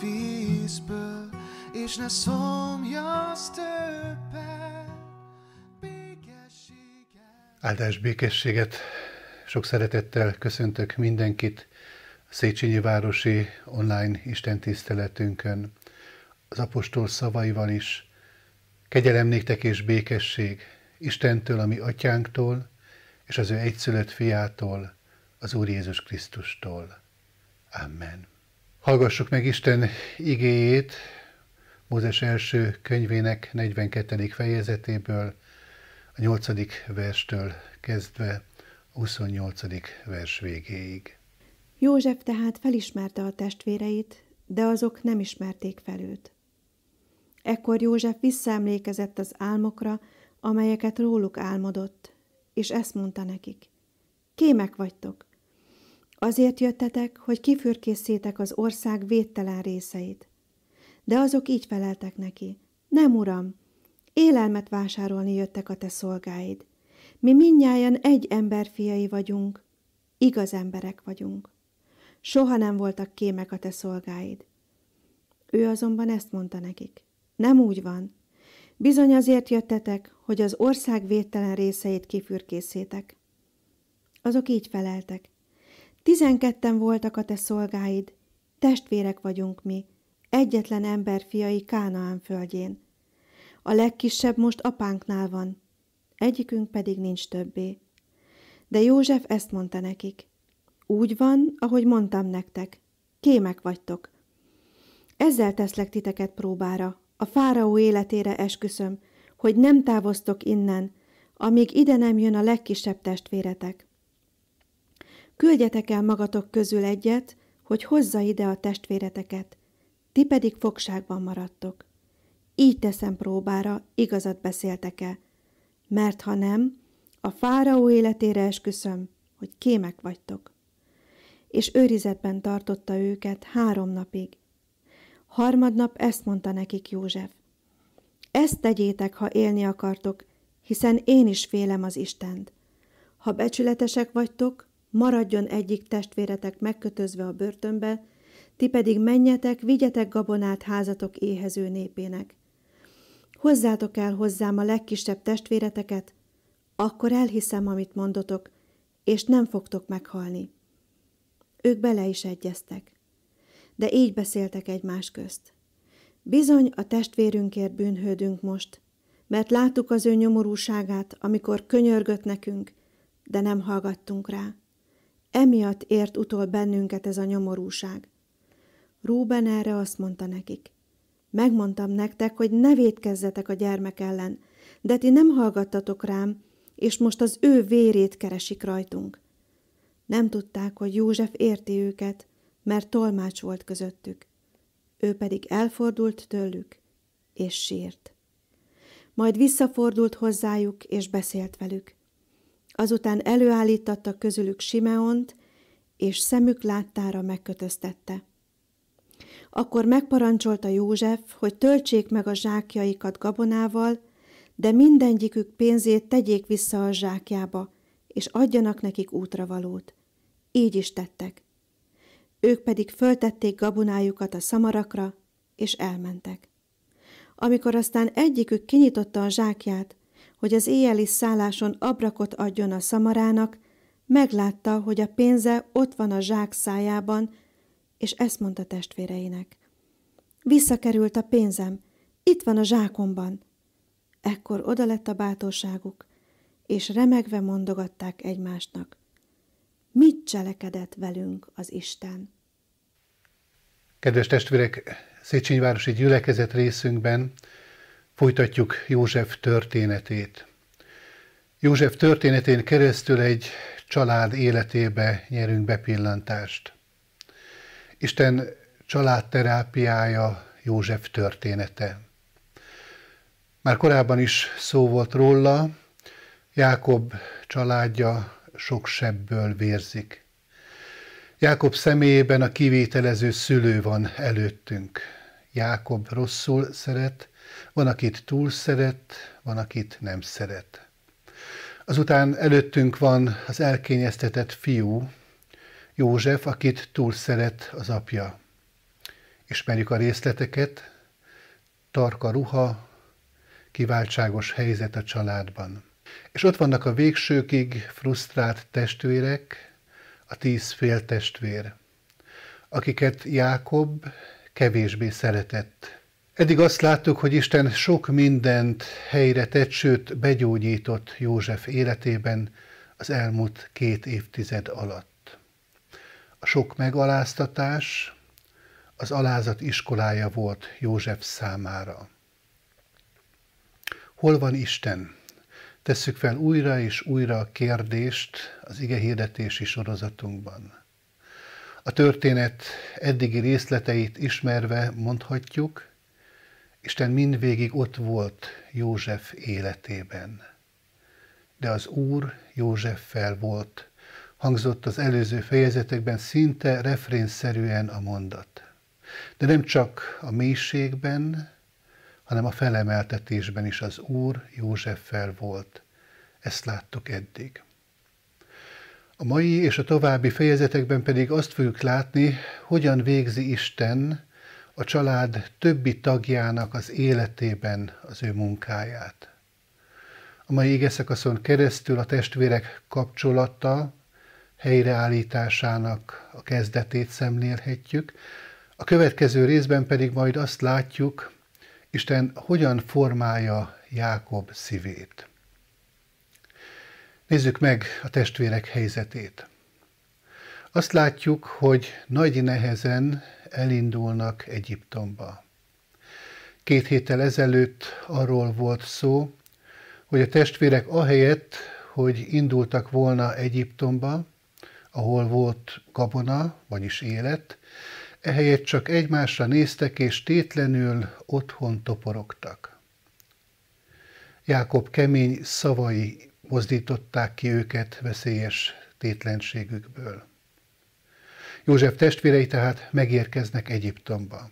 vízből, és ne szomjasz többet. Békességem. Áldás békességet, sok szeretettel köszöntök mindenkit a Széchenyi Városi online istentiszteletünkön, az apostol szavaival is. Kegyelem néktek és békesség Istentől, ami atyánktól, és az ő egyszülött fiától, az Úr Jézus Krisztustól. Amen. Hallgassuk meg Isten igéjét Mózes első könyvének 42. fejezetéből, a 8. verstől kezdve a 28. vers végéig. József tehát felismerte a testvéreit, de azok nem ismerték fel őt. Ekkor József visszaemlékezett az álmokra, amelyeket róluk álmodott, és ezt mondta nekik. Kémek vagytok. Azért jöttetek, hogy kifürkészétek az ország védtelen részeit. De azok így feleltek neki. Nem, uram, élelmet vásárolni jöttek a te szolgáid. Mi mindnyájan egy ember fiai vagyunk, igaz emberek vagyunk. Soha nem voltak kémek a te szolgáid. Ő azonban ezt mondta nekik. Nem úgy van. Bizony azért jöttetek, hogy az ország védtelen részeit kifürkészétek. Azok így feleltek. Tizenketten voltak a te szolgáid, testvérek vagyunk mi, egyetlen ember fiai Kánaán földjén. A legkisebb most apánknál van, egyikünk pedig nincs többé. De József ezt mondta nekik. Úgy van, ahogy mondtam nektek. Kémek vagytok. Ezzel teszlek titeket próbára, a fáraó életére esküszöm, hogy nem távoztok innen, amíg ide nem jön a legkisebb testvéretek. Küldjetek el magatok közül egyet, hogy hozza ide a testvéreteket, ti pedig fogságban maradtok. Így teszem próbára, igazat beszéltek-e, mert ha nem, a fáraó életére esküszöm, hogy kémek vagytok. És őrizetben tartotta őket három napig. Harmadnap ezt mondta nekik József. Ezt tegyétek, ha élni akartok, hiszen én is félem az Istent. Ha becsületesek vagytok, maradjon egyik testvéretek megkötözve a börtönbe, ti pedig menjetek, vigyetek gabonát házatok éhező népének. Hozzátok el hozzám a legkisebb testvéreteket, akkor elhiszem, amit mondotok, és nem fogtok meghalni. Ők bele is egyeztek. De így beszéltek egymás közt. Bizony a testvérünkért bűnhődünk most, mert láttuk az ő nyomorúságát, amikor könyörgött nekünk, de nem hallgattunk rá. Emiatt ért utol bennünket ez a nyomorúság. Rúben erre azt mondta nekik. Megmondtam nektek, hogy ne védkezzetek a gyermek ellen, de ti nem hallgattatok rám, és most az ő vérét keresik rajtunk. Nem tudták, hogy József érti őket, mert tolmács volt közöttük. Ő pedig elfordult tőlük, és sírt. Majd visszafordult hozzájuk, és beszélt velük. Azután előállítatta közülük Simeont, és szemük láttára megkötöztette. Akkor megparancsolta József, hogy töltsék meg a zsákjaikat gabonával, de mindegyikük pénzét tegyék vissza a zsákjába, és adjanak nekik útravalót. Így is tettek. Ők pedig föltették gabonájukat a szamarakra, és elmentek. Amikor aztán egyikük kinyitotta a zsákját, hogy az éjjeli szálláson abrakot adjon a szamarának, Meglátta, hogy a pénze ott van a zsák szájában, és ezt mondta testvéreinek. Visszakerült a pénzem, itt van a zsákomban. Ekkor oda lett a bátorságuk, és remegve mondogatták egymásnak. Mit cselekedett velünk az Isten? Kedves testvérek, Széchenyvárosi gyülekezet részünkben folytatjuk József történetét. József történetén keresztül egy család életébe nyerünk bepillantást. Isten családterápiája József története. Már korábban is szó volt róla, Jákob családja sok sebből vérzik. Jákob személyében a kivételező szülő van előttünk. Jákob rosszul szeret, van, akit túl szeret, van, akit nem szeret. Azután előttünk van az elkényeztetett fiú, József, akit túl szeret az apja. Ismerjük a részleteket, tarka ruha, kiváltságos helyzet a családban. És ott vannak a végsőkig frusztrált testvérek, a tíz fél testvér, akiket Jákob kevésbé szeretett. Eddig azt láttuk, hogy Isten sok mindent helyre tett, sőt begyógyított József életében az elmúlt két évtized alatt. A sok megaláztatás az alázat iskolája volt József számára. Hol van Isten? Tesszük fel újra és újra a kérdést az ige hirdetési sorozatunkban. A történet eddigi részleteit ismerve mondhatjuk, Isten mindvégig ott volt József életében. De az Úr Józseffel volt, hangzott az előző fejezetekben szinte refrénszerűen a mondat. De nem csak a mélységben, hanem a felemeltetésben is az Úr Józseffel volt. Ezt láttuk eddig. A mai és a további fejezetekben pedig azt fogjuk látni, hogyan végzi Isten a család többi tagjának az életében az ő munkáját. A mai égeszakaszon keresztül a testvérek kapcsolata helyreállításának a kezdetét szemlélhetjük, a következő részben pedig majd azt látjuk, Isten hogyan formálja Jákob szívét. Nézzük meg a testvérek helyzetét. Azt látjuk, hogy nagy nehezen elindulnak Egyiptomba. Két héttel ezelőtt arról volt szó, hogy a testvérek ahelyett, hogy indultak volna Egyiptomba, ahol volt gabona, vagyis élet, ehelyett csak egymásra néztek, és tétlenül otthon toporogtak. Jákob kemény szavai mozdították ki őket veszélyes tétlenségükből. József testvérei tehát megérkeznek Egyiptomba.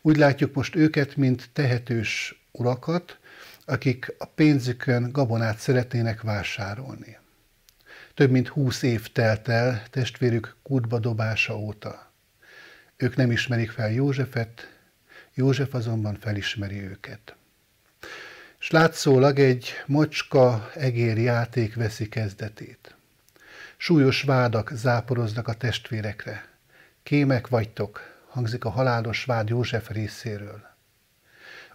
Úgy látjuk most őket, mint tehetős urakat, akik a pénzükön gabonát szeretnének vásárolni. Több mint húsz év telt el testvérük kútba dobása óta. Ők nem ismerik fel Józsefet, József azonban felismeri őket. És látszólag egy macska egér játék veszi kezdetét. Súlyos vádak záporoznak a testvérekre. Kémek vagytok, hangzik a halálos vád József részéről.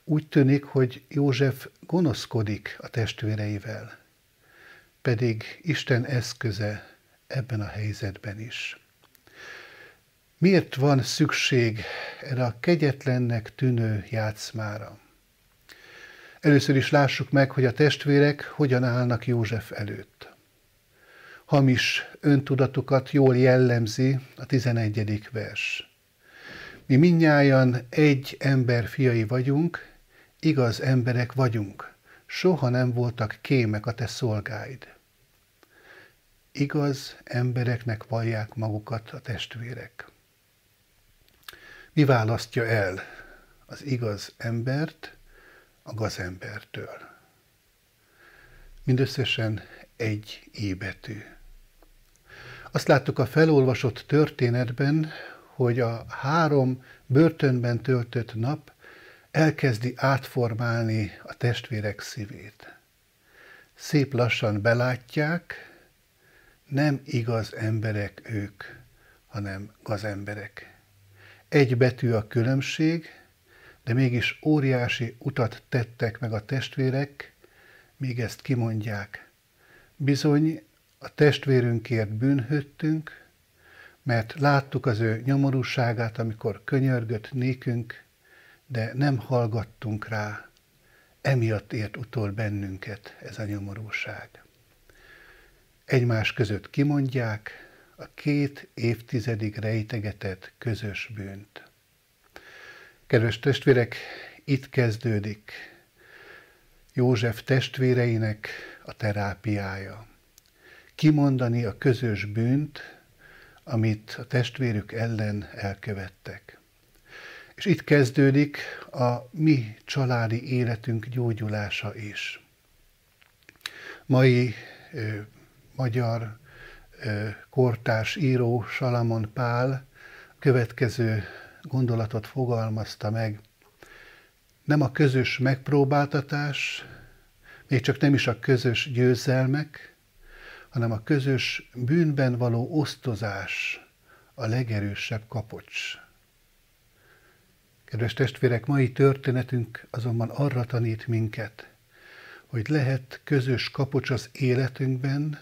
Úgy tűnik, hogy József gonoszkodik a testvéreivel, pedig Isten eszköze ebben a helyzetben is. Miért van szükség erre a kegyetlennek tűnő játszmára? Először is lássuk meg, hogy a testvérek hogyan állnak József előtt. Hamis öntudatukat jól jellemzi a 11. vers. Mi minnyáján egy ember fiai vagyunk, igaz emberek vagyunk, soha nem voltak kémek a te szolgáid. Igaz embereknek vallják magukat a testvérek. Mi választja el az igaz embert a gazembertől? Mindösszesen egy ébetű. Azt láttuk a felolvasott történetben, hogy a három börtönben töltött nap elkezdi átformálni a testvérek szívét. Szép lassan belátják, nem igaz emberek ők, hanem gazemberek. Egy betű a különbség, de mégis óriási utat tettek meg a testvérek, míg ezt kimondják. Bizony a testvérünkért bűnhöttünk, mert láttuk az ő nyomorúságát, amikor könyörgött nékünk, de nem hallgattunk rá, emiatt ért utol bennünket ez a nyomorúság. Egymás között kimondják a két évtizedig rejtegetett közös bűnt. Kedves testvérek, itt kezdődik József testvéreinek a terápiája. Kimondani a közös bűnt, amit a testvérük ellen elkövettek. És itt kezdődik a mi családi életünk gyógyulása is. Mai ö, magyar ö, kortárs író Salamon Pál következő gondolatot fogalmazta meg. Nem a közös megpróbáltatás, még csak nem is a közös győzelmek, hanem a közös bűnben való osztozás a legerősebb kapocs. Kedves testvérek, mai történetünk azonban arra tanít minket, hogy lehet közös kapocs az életünkben,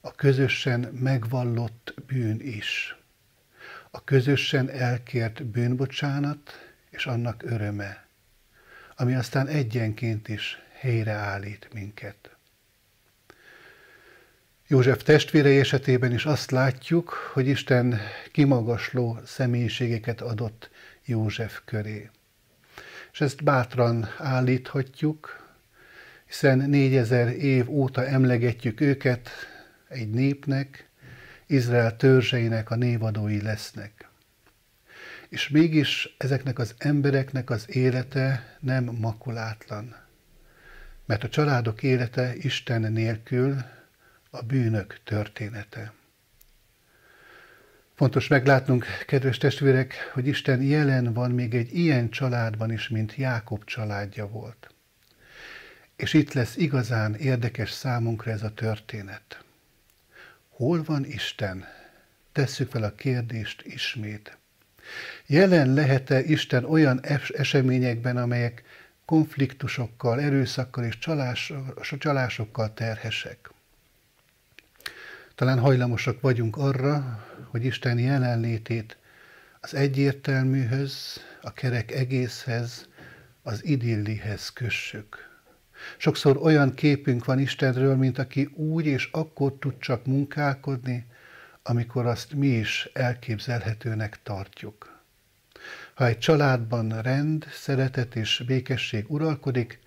a közösen megvallott bűn is. A közösen elkért bűnbocsánat és annak öröme, ami aztán egyenként is helyreállít minket. József testvérei esetében is azt látjuk, hogy Isten kimagasló személyiségeket adott József köré. És ezt bátran állíthatjuk, hiszen négyezer év óta emlegetjük őket egy népnek, Izrael törzseinek a névadói lesznek. És mégis ezeknek az embereknek az élete nem makulátlan. Mert a családok élete Isten nélkül a bűnök története. Fontos meglátnunk, kedves testvérek, hogy Isten jelen van még egy ilyen családban is, mint Jákob családja volt. És itt lesz igazán érdekes számunkra ez a történet. Hol van Isten? Tesszük fel a kérdést ismét. Jelen lehet-e Isten olyan es- eseményekben, amelyek konfliktusokkal, erőszakkal és csalás, csalásokkal terhesek? Talán hajlamosak vagyunk arra, hogy Isten jelenlétét az egyértelműhöz, a kerek egészhez, az idillihez kössük. Sokszor olyan képünk van Istenről, mint aki úgy és akkor tud csak munkálkodni, amikor azt mi is elképzelhetőnek tartjuk. Ha egy családban rend, szeretet és békesség uralkodik,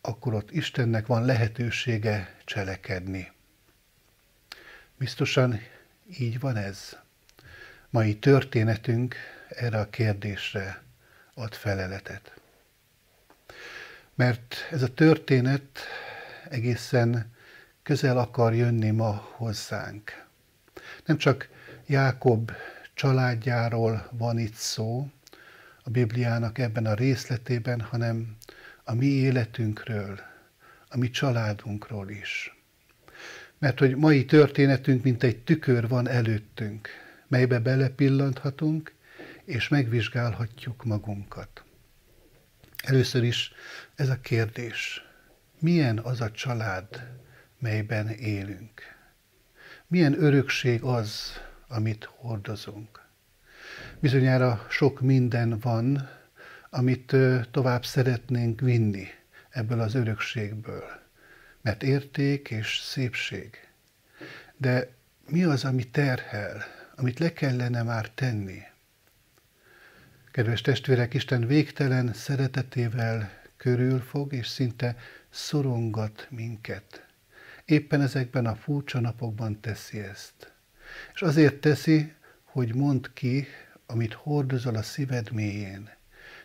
akkor ott Istennek van lehetősége cselekedni. Biztosan így van ez. Mai történetünk erre a kérdésre ad feleletet. Mert ez a történet egészen közel akar jönni ma hozzánk. Nem csak Jákob családjáról van itt szó a Bibliának ebben a részletében, hanem a mi életünkről, a mi családunkról is. Mert hogy mai történetünk, mint egy tükör van előttünk, melybe belepillanthatunk, és megvizsgálhatjuk magunkat. Először is ez a kérdés. Milyen az a család, melyben élünk? Milyen örökség az, amit hordozunk? Bizonyára sok minden van, amit tovább szeretnénk vinni ebből az örökségből mert érték és szépség. De mi az, ami terhel, amit le kellene már tenni? Kedves testvérek, Isten végtelen szeretetével körülfog, és szinte szorongat minket. Éppen ezekben a furcsa napokban teszi ezt. És azért teszi, hogy mond ki, amit hordozol a szíved mélyén.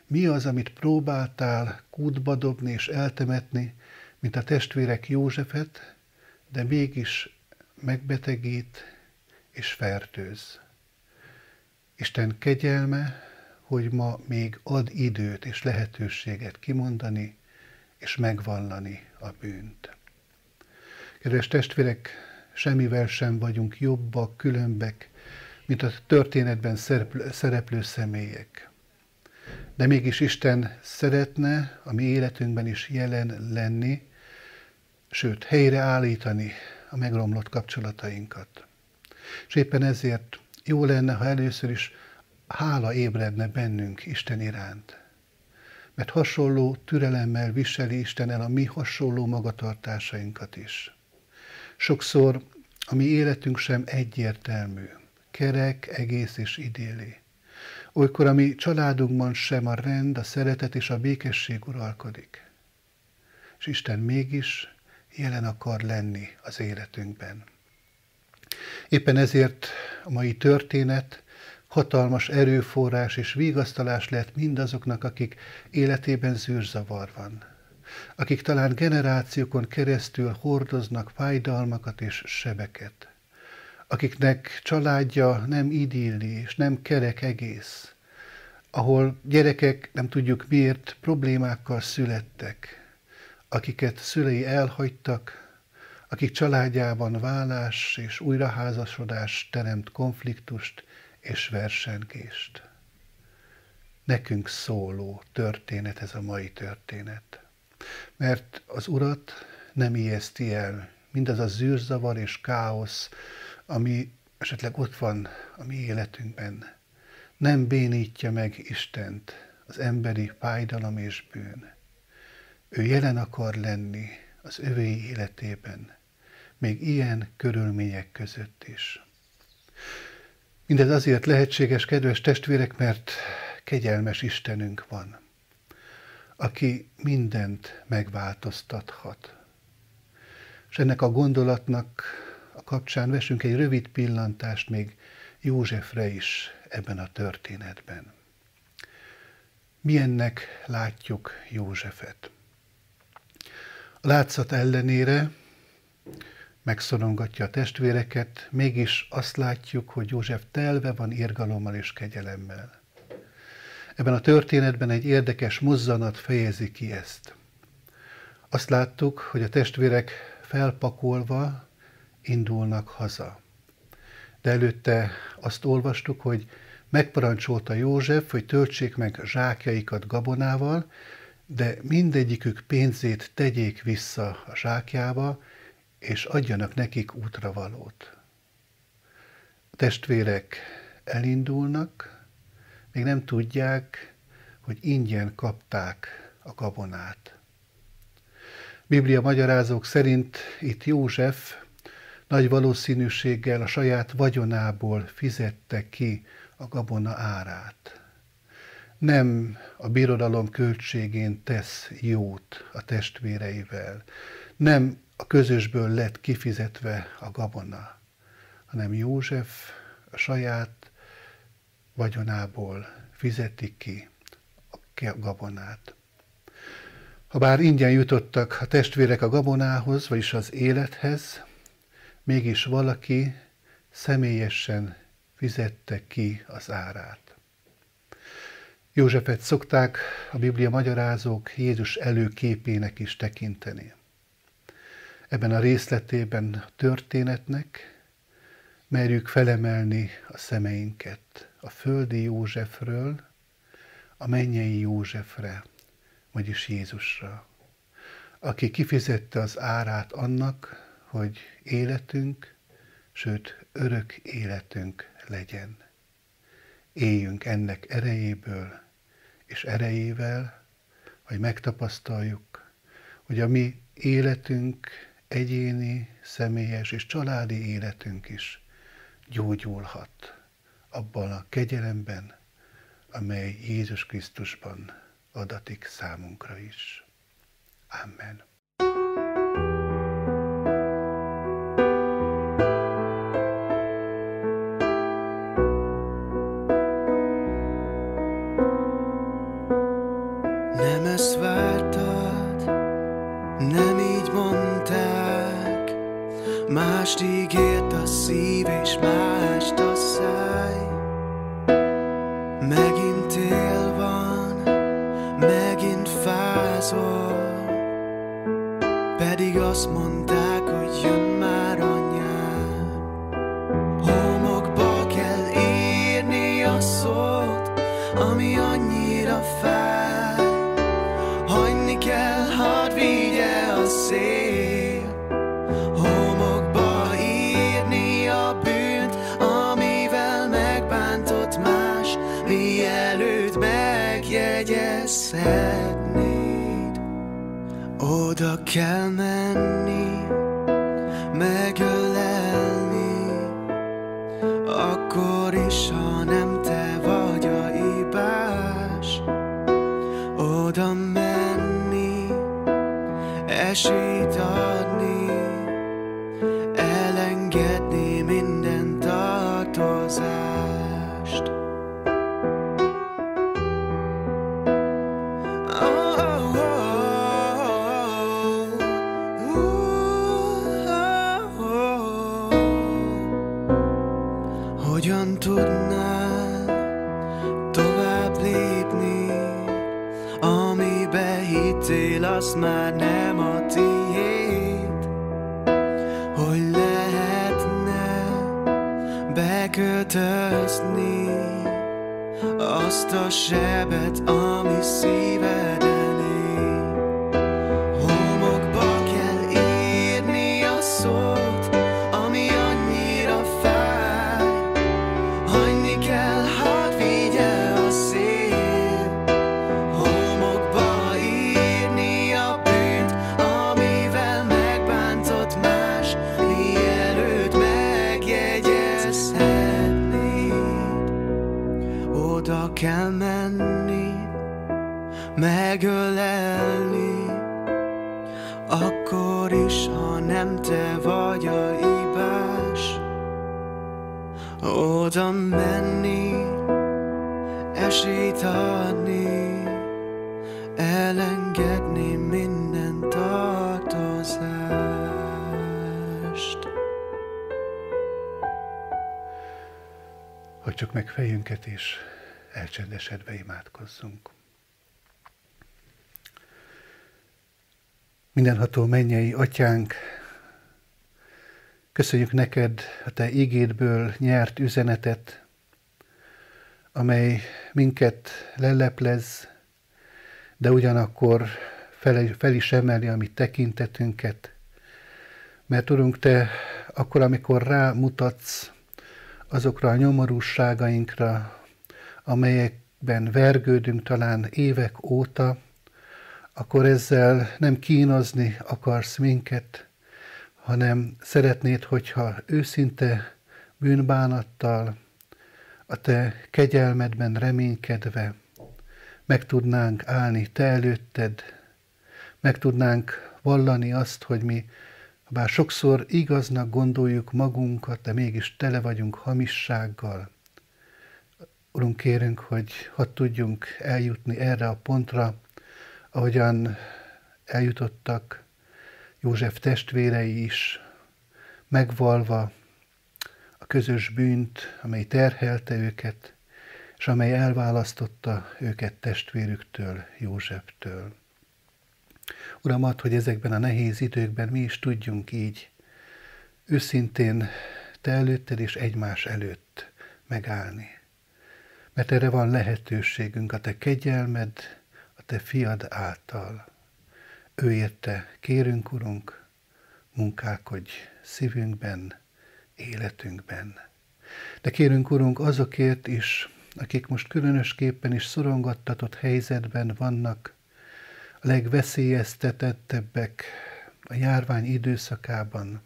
Mi az, amit próbáltál kútba dobni és eltemetni, mint a testvérek Józsefet, de mégis megbetegít és fertőz. Isten kegyelme, hogy ma még ad időt és lehetőséget kimondani és megvallani a bűnt. Kedves testvérek, semmivel sem vagyunk jobbak, különbek, mint a történetben szereplő személyek. De mégis Isten szeretne a mi életünkben is jelen lenni, sőt, helyreállítani a megromlott kapcsolatainkat. És éppen ezért jó lenne, ha először is hála ébredne bennünk Isten iránt. Mert hasonló türelemmel viseli Isten el a mi hasonló magatartásainkat is. Sokszor a mi életünk sem egyértelmű, kerek, egész és idéli. Olykor a mi családunkban sem a rend, a szeretet és a békesség uralkodik. És Isten mégis jelen akar lenni az életünkben. Éppen ezért a mai történet hatalmas erőforrás és vigasztalás lett mindazoknak, akik életében zűrzavar van, akik talán generációkon keresztül hordoznak fájdalmakat és sebeket, akiknek családja nem idilli és nem kerek egész, ahol gyerekek nem tudjuk miért problémákkal születtek, akiket szülei elhagytak, akik családjában vállás és újraházasodás teremt konfliktust és versengést. Nekünk szóló történet ez a mai történet. Mert az Urat nem ijeszti el mindaz a zűrzavar és káosz, ami esetleg ott van a mi életünkben. Nem bénítja meg Istent az emberi fájdalom és bűn. Ő jelen akar lenni az övéi életében, még ilyen körülmények között is. Mindez azért lehetséges, kedves testvérek, mert kegyelmes Istenünk van, aki mindent megváltoztathat. És ennek a gondolatnak a kapcsán vessünk egy rövid pillantást még Józsefre is ebben a történetben. Milyennek látjuk Józsefet? Látszat ellenére megszorongatja a testvéreket, mégis azt látjuk, hogy József telve van irgalommal és kegyelemmel. Ebben a történetben egy érdekes mozzanat fejezi ki ezt. Azt láttuk, hogy a testvérek felpakolva indulnak haza. De előtte azt olvastuk, hogy megparancsolta József, hogy töltsék meg zsákjaikat gabonával, de mindegyikük pénzét tegyék vissza a zsákjába, és adjanak nekik útravalót. A testvérek elindulnak, még nem tudják, hogy ingyen kapták a gabonát. Biblia magyarázók szerint itt József nagy valószínűséggel a saját vagyonából fizette ki a gabona árát. Nem a birodalom költségén tesz jót a testvéreivel, nem a közösből lett kifizetve a gabona, hanem József a saját vagyonából fizeti ki a gabonát. Habár ingyen jutottak a testvérek a gabonához, vagyis az élethez, mégis valaki személyesen fizette ki az árát. Józsefet szokták a Biblia magyarázók Jézus előképének is tekinteni ebben a részletében a történetnek merjük felemelni a szemeinket a földi Józsefről a mennyei Józsefre, vagyis Jézusra, aki kifizette az árát annak, hogy életünk, sőt örök életünk legyen. Éljünk ennek erejéből és erejével, hogy megtapasztaljuk, hogy a mi életünk egyéni, személyes és családi életünk is gyógyulhat abban a kegyelemben, amely Jézus Krisztusban adatik számunkra is. Amen. Megint tél van, megint fázol, pedig azt mondtál, oda fejünket és elcsendesedve imádkozzunk. Mindenható mennyei atyánk, köszönjük neked a te ígédből nyert üzenetet, amely minket leleplez, de ugyanakkor fel, fel is emeli a mi tekintetünket, mert Urunk, Te akkor, amikor rámutatsz azokra a nyomorúságainkra, amelyekben vergődünk talán évek óta, akkor ezzel nem kínozni akarsz minket, hanem szeretnéd, hogyha őszinte bűnbánattal, a te kegyelmedben reménykedve meg tudnánk állni te előtted, meg tudnánk vallani azt, hogy mi, bár sokszor igaznak gondoljuk magunkat, de mégis tele vagyunk hamissággal. Urunk, kérünk, hogy hadd tudjunk eljutni erre a pontra, ahogyan eljutottak József testvérei is, megvalva a közös bűnt, amely terhelte őket, és amely elválasztotta őket testvérüktől, Józseftől. Uram, add, hogy ezekben a nehéz időkben mi is tudjunk így őszintén Te előtted és egymás előtt megállni. Mert erre van lehetőségünk a Te kegyelmed, a Te fiad által. Ő érte, kérünk, Urunk, munkálkodj szívünkben, életünkben. De kérünk, Urunk, azokért is, akik most különösképpen is szorongattatott helyzetben vannak, legveszélyeztetettebbek a járvány időszakában.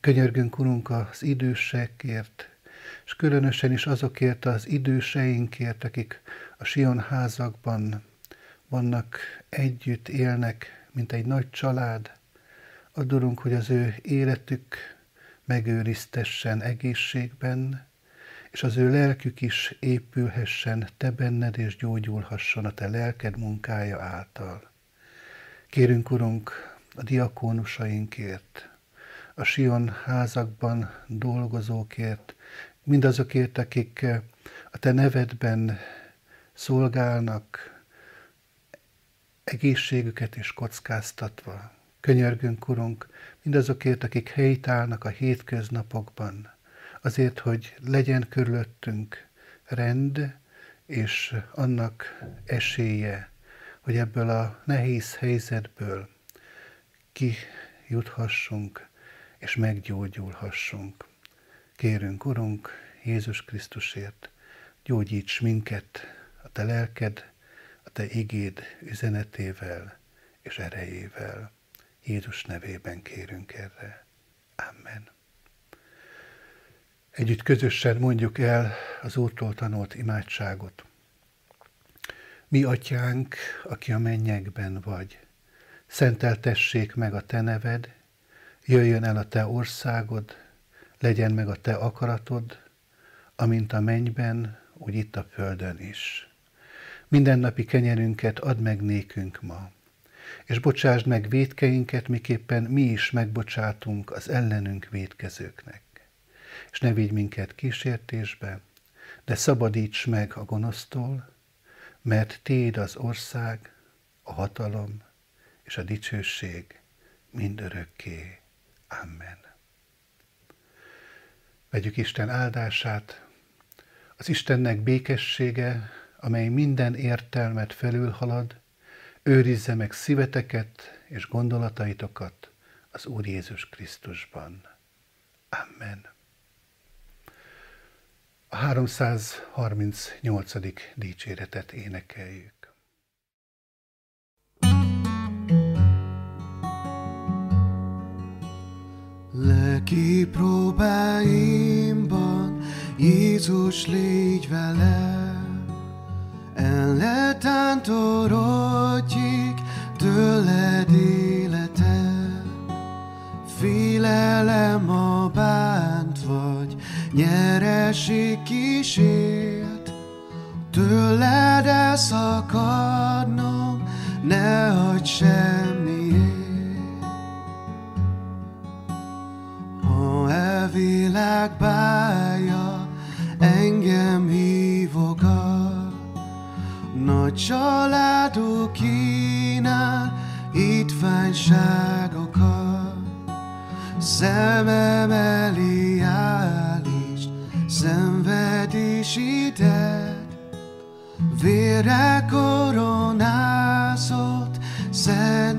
Könyörgünk, Urunk, az idősekért, és különösen is azokért az időseinkért, akik a Sion házakban vannak, együtt élnek, mint egy nagy család. Adorunk, hogy az ő életük megőriztessen egészségben, és az ő lelkük is épülhessen te benned, és gyógyulhasson a te lelked munkája által. Kérünk, Urunk, a diakónusainkért, a Sion házakban dolgozókért, mindazokért, akik a te nevedben szolgálnak, egészségüket is kockáztatva. Könyörgünk, Urunk, mindazokért, akik helytállnak a hétköznapokban, azért, hogy legyen körülöttünk rend, és annak esélye, hogy ebből a nehéz helyzetből kijuthassunk, és meggyógyulhassunk. Kérünk, Urunk, Jézus Krisztusért, gyógyíts minket, a Te lelked a Te igéd üzenetével és erejével. Jézus nevében kérünk erre. Amen. Együtt közösen mondjuk el az Úrtól tanult imádságot. Mi, Atyánk, aki a mennyekben vagy, szenteltessék meg a Te neved, jöjjön el a Te országod, legyen meg a Te akaratod, amint a mennyben, úgy itt a földön is. Mindennapi kenyerünket add meg nékünk ma, és bocsásd meg védkeinket, miképpen mi is megbocsátunk az ellenünk védkezőknek. És ne vigy minket kísértésbe, de szabadíts meg a gonosztól, mert Téd az ország, a hatalom és a dicsőség mindörökké. Amen. Vegyük Isten áldását, az Istennek békessége, amely minden értelmet felülhalad, őrizze meg szíveteket és gondolataitokat az Úr Jézus Krisztusban. Amen. A 338. dicséretet énekeljük. Lelki próbáimban Jézus légy velem, elletántorodjék tőled életem. Félelem a bánt vagy, nyereség kísért, tőled elszakadnom, ne hagyd semmiért. Ha e világ bája engem hívogat, nagy családok kínál hitványságokat, szemem elé szenvedésidet, vére koronázott szent